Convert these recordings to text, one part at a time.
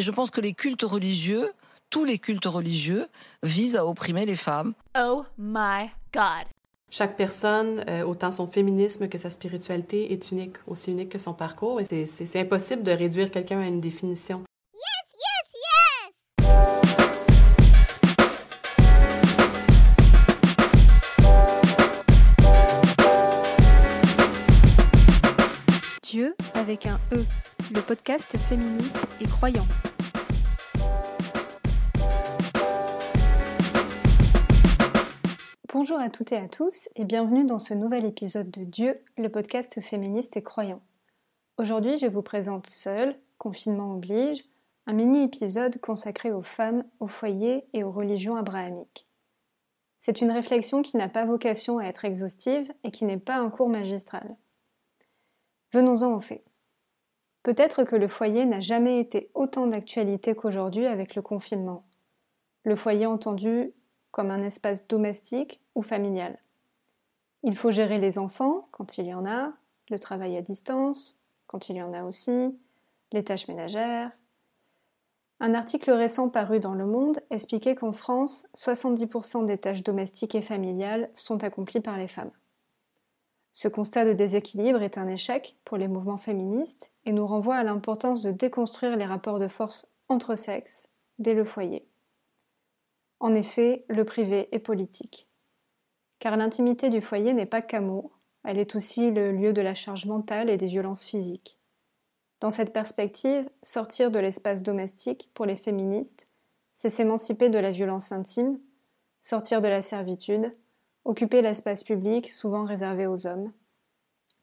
Je pense que les cultes religieux, tous les cultes religieux, visent à opprimer les femmes. Oh my God. Chaque personne, euh, autant son féminisme que sa spiritualité, est unique, aussi unique que son parcours. Et c'est impossible de réduire quelqu'un à une définition. Yes, yes, yes! Dieu avec un E, le podcast féministe et croyant. Bonjour à toutes et à tous et bienvenue dans ce nouvel épisode de Dieu, le podcast féministe et croyant. Aujourd'hui, je vous présente seul, confinement oblige, un mini-épisode consacré aux femmes, aux foyers et aux religions abrahamiques. C'est une réflexion qui n'a pas vocation à être exhaustive et qui n'est pas un cours magistral. Venons-en aux faits. Peut-être que le foyer n'a jamais été autant d'actualité qu'aujourd'hui avec le confinement. Le foyer entendu comme un espace domestique ou familial. Il faut gérer les enfants quand il y en a, le travail à distance quand il y en a aussi, les tâches ménagères. Un article récent paru dans Le Monde expliquait qu'en France, 70% des tâches domestiques et familiales sont accomplies par les femmes. Ce constat de déséquilibre est un échec pour les mouvements féministes et nous renvoie à l'importance de déconstruire les rapports de force entre sexes dès le foyer. En effet, le privé est politique. Car l'intimité du foyer n'est pas qu'amour, elle est aussi le lieu de la charge mentale et des violences physiques. Dans cette perspective, sortir de l'espace domestique pour les féministes, c'est s'émanciper de la violence intime, sortir de la servitude, occuper l'espace public souvent réservé aux hommes.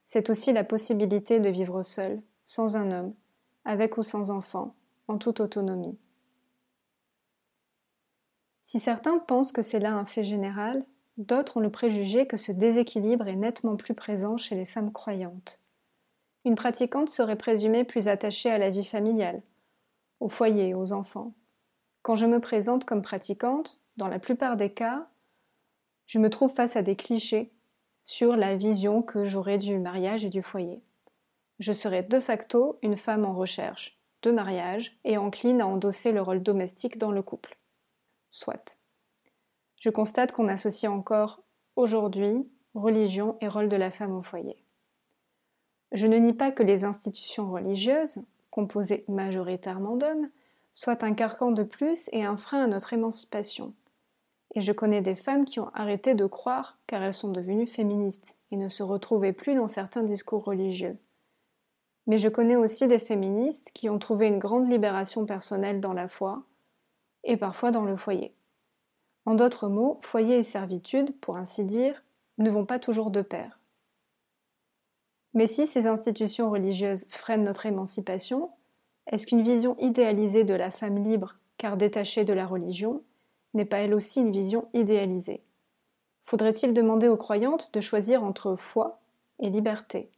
C'est aussi la possibilité de vivre seul, sans un homme, avec ou sans enfant, en toute autonomie. Si certains pensent que c'est là un fait général, d'autres ont le préjugé que ce déséquilibre est nettement plus présent chez les femmes croyantes. Une pratiquante serait présumée plus attachée à la vie familiale, au foyer, aux enfants. Quand je me présente comme pratiquante, dans la plupart des cas, je me trouve face à des clichés sur la vision que j'aurais du mariage et du foyer. Je serais de facto une femme en recherche de mariage et encline à endosser le rôle domestique dans le couple. Soit. Je constate qu'on associe encore aujourd'hui religion et rôle de la femme au foyer. Je ne nie pas que les institutions religieuses, composées majoritairement d'hommes, soient un carcan de plus et un frein à notre émancipation. Et je connais des femmes qui ont arrêté de croire car elles sont devenues féministes et ne se retrouvaient plus dans certains discours religieux. Mais je connais aussi des féministes qui ont trouvé une grande libération personnelle dans la foi et parfois dans le foyer. En d'autres mots, foyer et servitude, pour ainsi dire, ne vont pas toujours de pair. Mais si ces institutions religieuses freinent notre émancipation, est-ce qu'une vision idéalisée de la femme libre, car détachée de la religion, n'est pas elle aussi une vision idéalisée? Faudrait-il demander aux croyantes de choisir entre foi et liberté?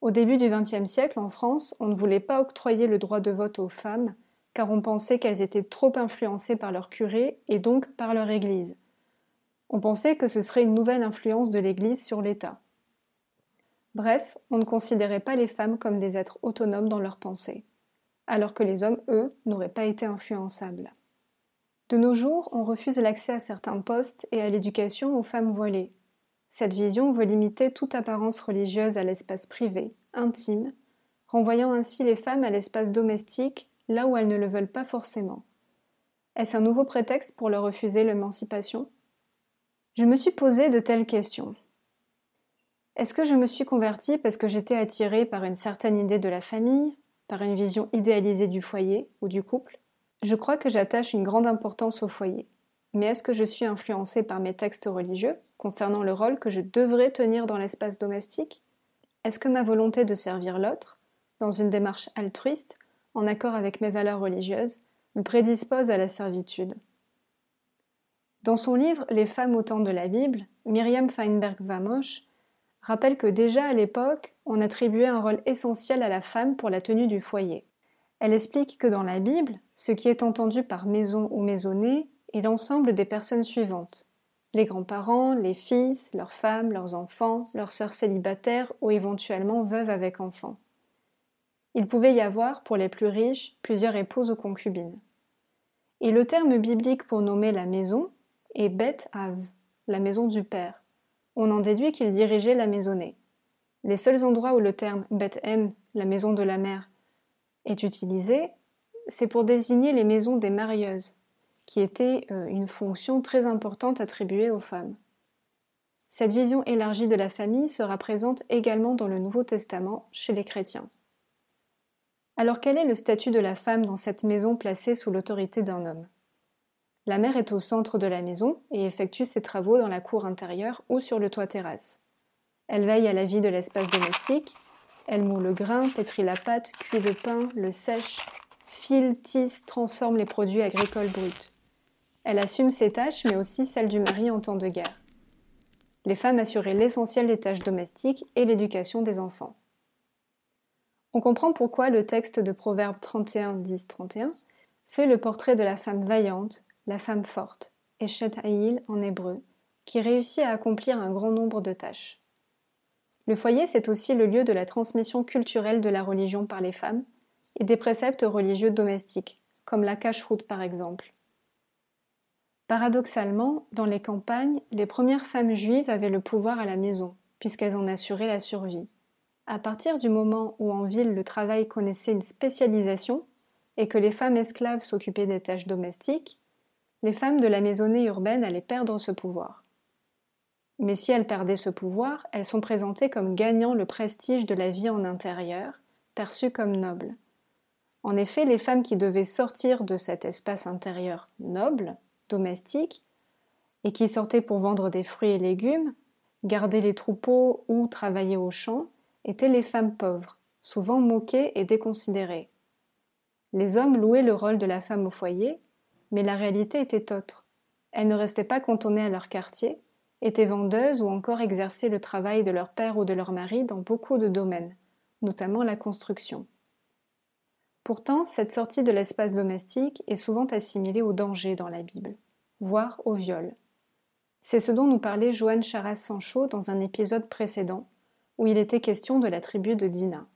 Au début du XXe siècle, en France, on ne voulait pas octroyer le droit de vote aux femmes car on pensait qu'elles étaient trop influencées par leur curé et donc par leur Église. On pensait que ce serait une nouvelle influence de l'Église sur l'État. Bref, on ne considérait pas les femmes comme des êtres autonomes dans leurs pensées, alors que les hommes, eux, n'auraient pas été influençables. De nos jours, on refuse l'accès à certains postes et à l'éducation aux femmes voilées. Cette vision veut limiter toute apparence religieuse à l'espace privé, intime, renvoyant ainsi les femmes à l'espace domestique là où elles ne le veulent pas forcément. Est-ce un nouveau prétexte pour leur refuser l'émancipation? Je me suis posé de telles questions. Est-ce que je me suis convertie parce que j'étais attirée par une certaine idée de la famille, par une vision idéalisée du foyer ou du couple? Je crois que j'attache une grande importance au foyer. Mais est-ce que je suis influencée par mes textes religieux concernant le rôle que je devrais tenir dans l'espace domestique? Est-ce que ma volonté de servir l'autre, dans une démarche altruiste, en accord avec mes valeurs religieuses, me prédispose à la servitude. Dans son livre Les femmes au temps de la Bible, Myriam Feinberg-Vamosh rappelle que déjà à l'époque, on attribuait un rôle essentiel à la femme pour la tenue du foyer. Elle explique que dans la Bible, ce qui est entendu par maison ou maisonnée est l'ensemble des personnes suivantes les grands-parents, les fils, leurs femmes, leurs enfants, leurs sœurs célibataires ou éventuellement veuves avec enfants. Il pouvait y avoir, pour les plus riches, plusieurs épouses ou concubines. Et le terme biblique pour nommer la maison est Bet Av, la maison du père. On en déduit qu'il dirigeait la maisonnée. Les seuls endroits où le terme Bet Em, la maison de la mère, est utilisé, c'est pour désigner les maisons des marieuses, qui était euh, une fonction très importante attribuée aux femmes. Cette vision élargie de la famille sera présente également dans le Nouveau Testament chez les chrétiens. Alors quel est le statut de la femme dans cette maison placée sous l'autorité d'un homme? La mère est au centre de la maison et effectue ses travaux dans la cour intérieure ou sur le toit terrasse. Elle veille à la vie de l'espace domestique, elle moule le grain, pétrit la pâte, cuit le pain, le sèche, file, tisse, transforme les produits agricoles bruts. Elle assume ses tâches, mais aussi celles du mari en temps de guerre. Les femmes assuraient l'essentiel des tâches domestiques et l'éducation des enfants. On comprend pourquoi le texte de Proverbe 31, 10, 31 fait le portrait de la femme vaillante, la femme forte, et Haïl en hébreu, qui réussit à accomplir un grand nombre de tâches. Le foyer, c'est aussi le lieu de la transmission culturelle de la religion par les femmes et des préceptes religieux domestiques, comme la cache-route par exemple. Paradoxalement, dans les campagnes, les premières femmes juives avaient le pouvoir à la maison, puisqu'elles en assuraient la survie. À partir du moment où en ville le travail connaissait une spécialisation et que les femmes esclaves s'occupaient des tâches domestiques, les femmes de la maisonnée urbaine allaient perdre ce pouvoir. Mais si elles perdaient ce pouvoir, elles sont présentées comme gagnant le prestige de la vie en intérieur, perçue comme noble. En effet, les femmes qui devaient sortir de cet espace intérieur noble domestiques et qui sortaient pour vendre des fruits et légumes, garder les troupeaux ou travailler au champ étaient les femmes pauvres, souvent moquées et déconsidérées. Les hommes louaient le rôle de la femme au foyer, mais la réalité était autre. Elles ne restaient pas cantonnées à leur quartier, étaient vendeuses ou encore exerçaient le travail de leur père ou de leur mari dans beaucoup de domaines, notamment la construction. Pourtant, cette sortie de l'espace domestique est souvent assimilée au danger dans la Bible, voire au viol. C'est ce dont nous parlait Joanne Charas-Sancho dans un épisode précédent, où il était question de la tribu de Dina.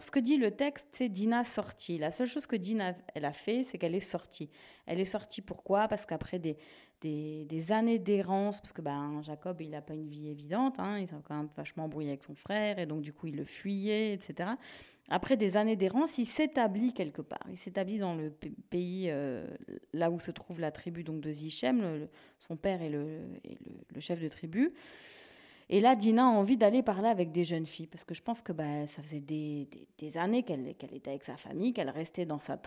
Ce que dit le texte, c'est Dina sortie. La seule chose que Dina elle a fait, c'est qu'elle est sortie. Elle est sortie pourquoi? Parce qu'après des, années d'errance, parce que ben, Jacob, il n'a pas une vie évidente, hein, il s'est quand même vachement embrouillé avec son frère, et donc du coup, il le fuyait, etc après des années d'errance, il s'établit quelque part. Il s'établit dans le pays euh, là où se trouve la tribu donc de Zichem. son père est, le, chef de tribu. Et là, Dina a envie d'aller parler avec des jeunes filles, parce que je pense que bah, ça faisait des, années qu'elle était avec sa famille, qu'elle restait dans sa,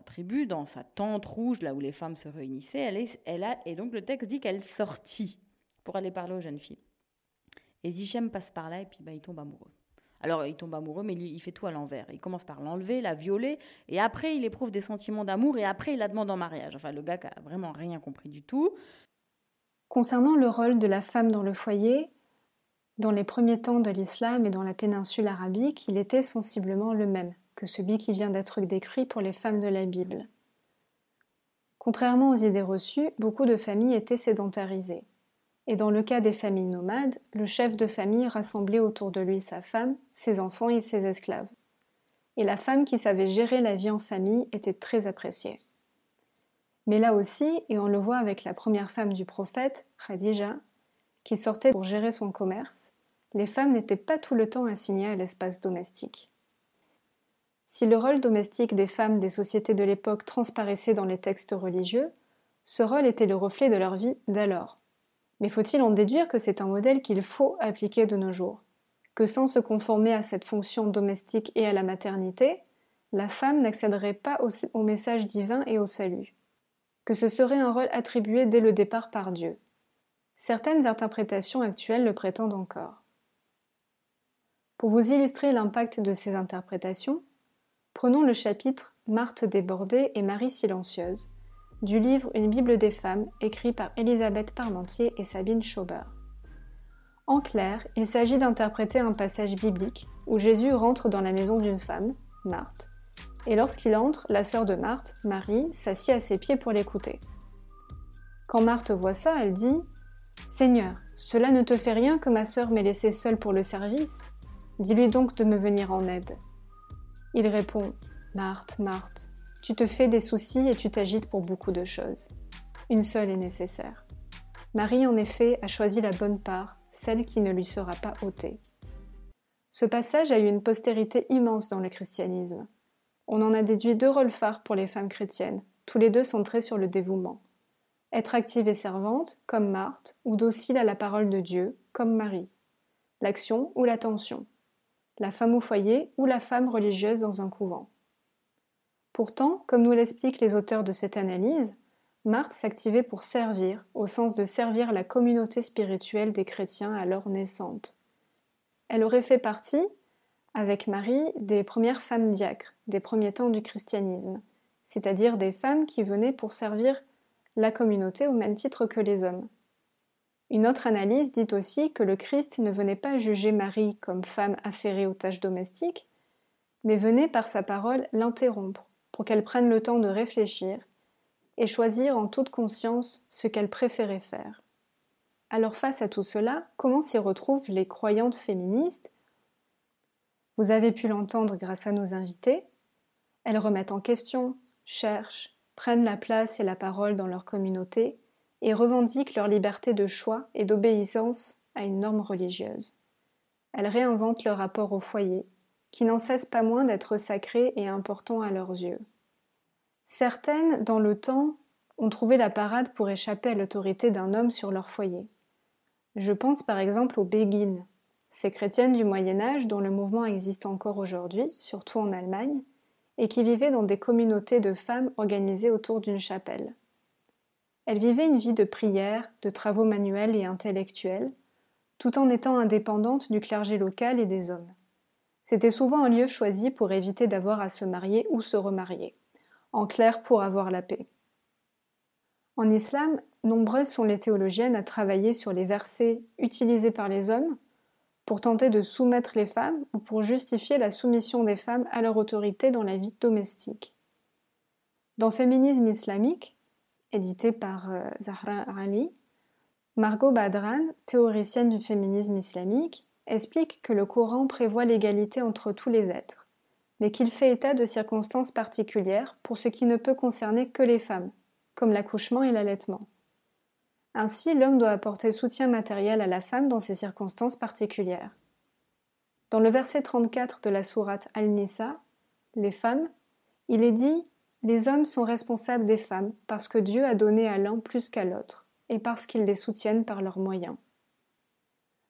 tribu, dans sa tente rouge, là où les femmes se réunissaient. Elle a, et donc le texte dit qu'elle sortit pour aller parler aux jeunes filles. Et Zichem passe par là, et puis bah, il tombe amoureux. Alors il tombe amoureux, mais il fait tout à l'envers. Il commence par l'enlever, la violer, et après il éprouve des sentiments d'amour, et après il la demande en mariage. Enfin, le gars a vraiment rien compris du tout. Concernant le rôle de la femme dans le foyer, dans les premiers temps de l'islam et dans la péninsule arabique, il était sensiblement le même que celui qui vient d'être décrit pour les femmes de la Bible. Contrairement aux idées reçues, beaucoup de familles étaient sédentarisées et dans le cas des familles nomades, le chef de famille rassemblait autour de lui sa femme, ses enfants et ses esclaves. Et la femme qui savait gérer la vie en famille était très appréciée. Mais là aussi, et on le voit avec la première femme du prophète, Khadija, qui sortait pour gérer son commerce, les femmes n'étaient pas tout le temps assignées à l'espace domestique. Si le rôle domestique des femmes des sociétés de l'époque transparaissait dans les textes religieux, ce rôle était le reflet de leur vie d'alors. Mais faut-il en déduire que c'est un modèle qu'il faut appliquer de nos jours? Que sans se conformer à cette fonction domestique et à la maternité, la femme n'accéderait pas au, message divin et au salut? Que ce serait un rôle attribué dès le départ par Dieu? Certaines interprétations actuelles le prétendent encore. Pour vous illustrer l'impact de ces interprétations, prenons le chapitre Marthe débordée et Marie silencieuse, du livre Une Bible des femmes, écrit par Elisabeth Parmentier et Sabine Schauber. En clair, il s'agit d'interpréter un passage biblique où Jésus rentre dans la maison d'une femme, Marthe, et lorsqu'il entre, la sœur de Marthe, Marie, s'assied à ses pieds pour l'écouter. Quand Marthe voit ça, elle dit Seigneur, cela ne te fait rien que ma sœur m'ait laissée seule pour le service Dis-lui donc de me venir en aide. Il répond Marthe, Marthe, tu te fais des soucis et tu t'agites pour beaucoup de choses. Une seule est nécessaire. Marie, en effet, a choisi la bonne part, celle qui ne lui sera pas ôtée. Ce passage a eu une postérité immense dans le christianisme. On en a déduit deux rôles phares pour les femmes chrétiennes, tous les deux centrés sur le dévouement. Être active et servante, comme Marthe, ou docile à la parole de Dieu, comme Marie. L'action ou l'attention. La femme au foyer ou la femme religieuse dans un couvent. Pourtant, comme nous l'expliquent les auteurs de cette analyse, Marthe s'activait pour servir, au sens de servir la communauté spirituelle des chrétiens alors naissante. Elle aurait fait partie, avec Marie, des premières femmes diacres, des premiers temps du christianisme, c'est-à-dire des femmes qui venaient pour servir la communauté au même titre que les hommes. Une autre analyse dit aussi que le Christ ne venait pas juger Marie comme femme affairée aux tâches domestiques, mais venait par sa parole l'interrompre pour qu'elle prenne le temps de réfléchir et choisir en toute conscience ce qu'elle préférait faire. Alors face à tout cela, comment s'y retrouvent les croyantes féministes? Vous avez pu l'entendre grâce à nos invités. Elles remettent en question, cherchent, prennent la place et la parole dans leur communauté et revendiquent leur liberté de choix et d'obéissance à une norme religieuse. Elles réinventent leur rapport au foyer, qui n'en cesse pas moins d'être sacré et important à leurs yeux. Certaines, dans le temps, ont trouvé la parade pour échapper à l'autorité d'un homme sur leur foyer. Je pense par exemple aux Béguines, ces chrétiennes du Moyen Âge dont le mouvement existe encore aujourd'hui, surtout en Allemagne, et qui vivaient dans des communautés de femmes organisées autour d'une chapelle. Elles vivaient une vie de prière, de travaux manuels et intellectuels, tout en étant indépendantes du clergé local et des hommes. C'était souvent un lieu choisi pour éviter d'avoir à se marier ou se remarier. En clair, pour avoir la paix. En islam, nombreuses sont les théologiennes à travailler sur les versets utilisés par les hommes pour tenter de soumettre les femmes ou pour justifier la soumission des femmes à leur autorité dans la vie domestique. Dans Féminisme islamique, édité par euh, Zahra Ali, Margot Badran, théoricienne du féminisme islamique, explique que le Coran prévoit l'égalité entre tous les êtres, mais qu'il fait état de circonstances particulières pour ce qui ne peut concerner que les femmes, comme l'accouchement et l'allaitement. Ainsi, l'homme doit apporter soutien matériel à la femme dans ces circonstances particulières. Dans le verset 34 de la sourate Al-Nisa, les femmes, il est dit Les hommes sont responsables des femmes parce que Dieu a donné à l'un plus qu'à l'autre, et parce qu'ils les soutiennent par leurs moyens.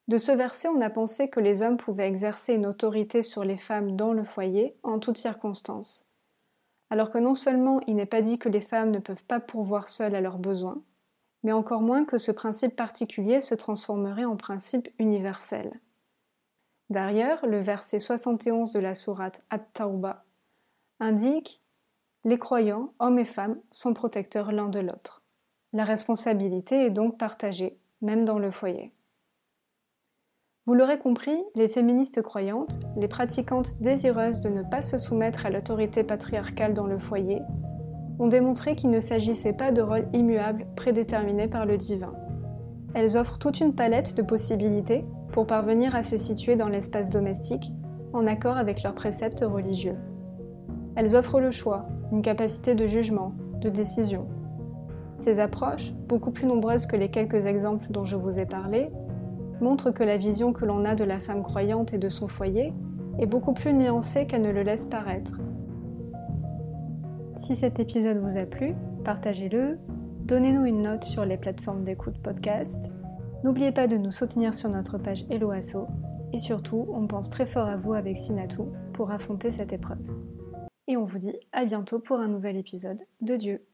De ce verset, on a pensé que les hommes pouvaient exercer une autorité sur les femmes dans le foyer en toutes circonstances. Alors que non seulement il n'est pas dit que les femmes ne peuvent pas pourvoir seules à leurs besoins, mais encore moins que ce principe particulier se transformerait en principe universel. D'ailleurs, le verset 71 de la sourate At-Tawbah indique Les croyants, hommes et femmes, sont protecteurs l'un de l'autre. La responsabilité est donc partagée, même dans le foyer. Vous l'aurez compris, les féministes croyantes, les pratiquantes désireuses de ne pas se soumettre à l'autorité patriarcale dans le foyer, ont démontré qu'il ne s'agissait pas de rôles immuables prédéterminés par le divin. Elles offrent toute une palette de possibilités pour parvenir à se situer dans l'espace domestique en accord avec leurs préceptes religieux. Elles offrent le choix, une capacité de jugement, de décision. Ces approches, beaucoup plus nombreuses que les quelques exemples dont je vous ai parlé, montre que la vision que l'on a de la femme croyante et de son foyer est beaucoup plus nuancée qu'elle ne le laisse paraître. Si cet épisode vous a plu, partagez-le, donnez-nous une note sur les plateformes d'écoute podcast, n'oubliez pas de nous soutenir sur notre page Helloasso et surtout, on pense très fort à vous avec Sinatou pour affronter cette épreuve. Et on vous dit à bientôt pour un nouvel épisode de Dieu.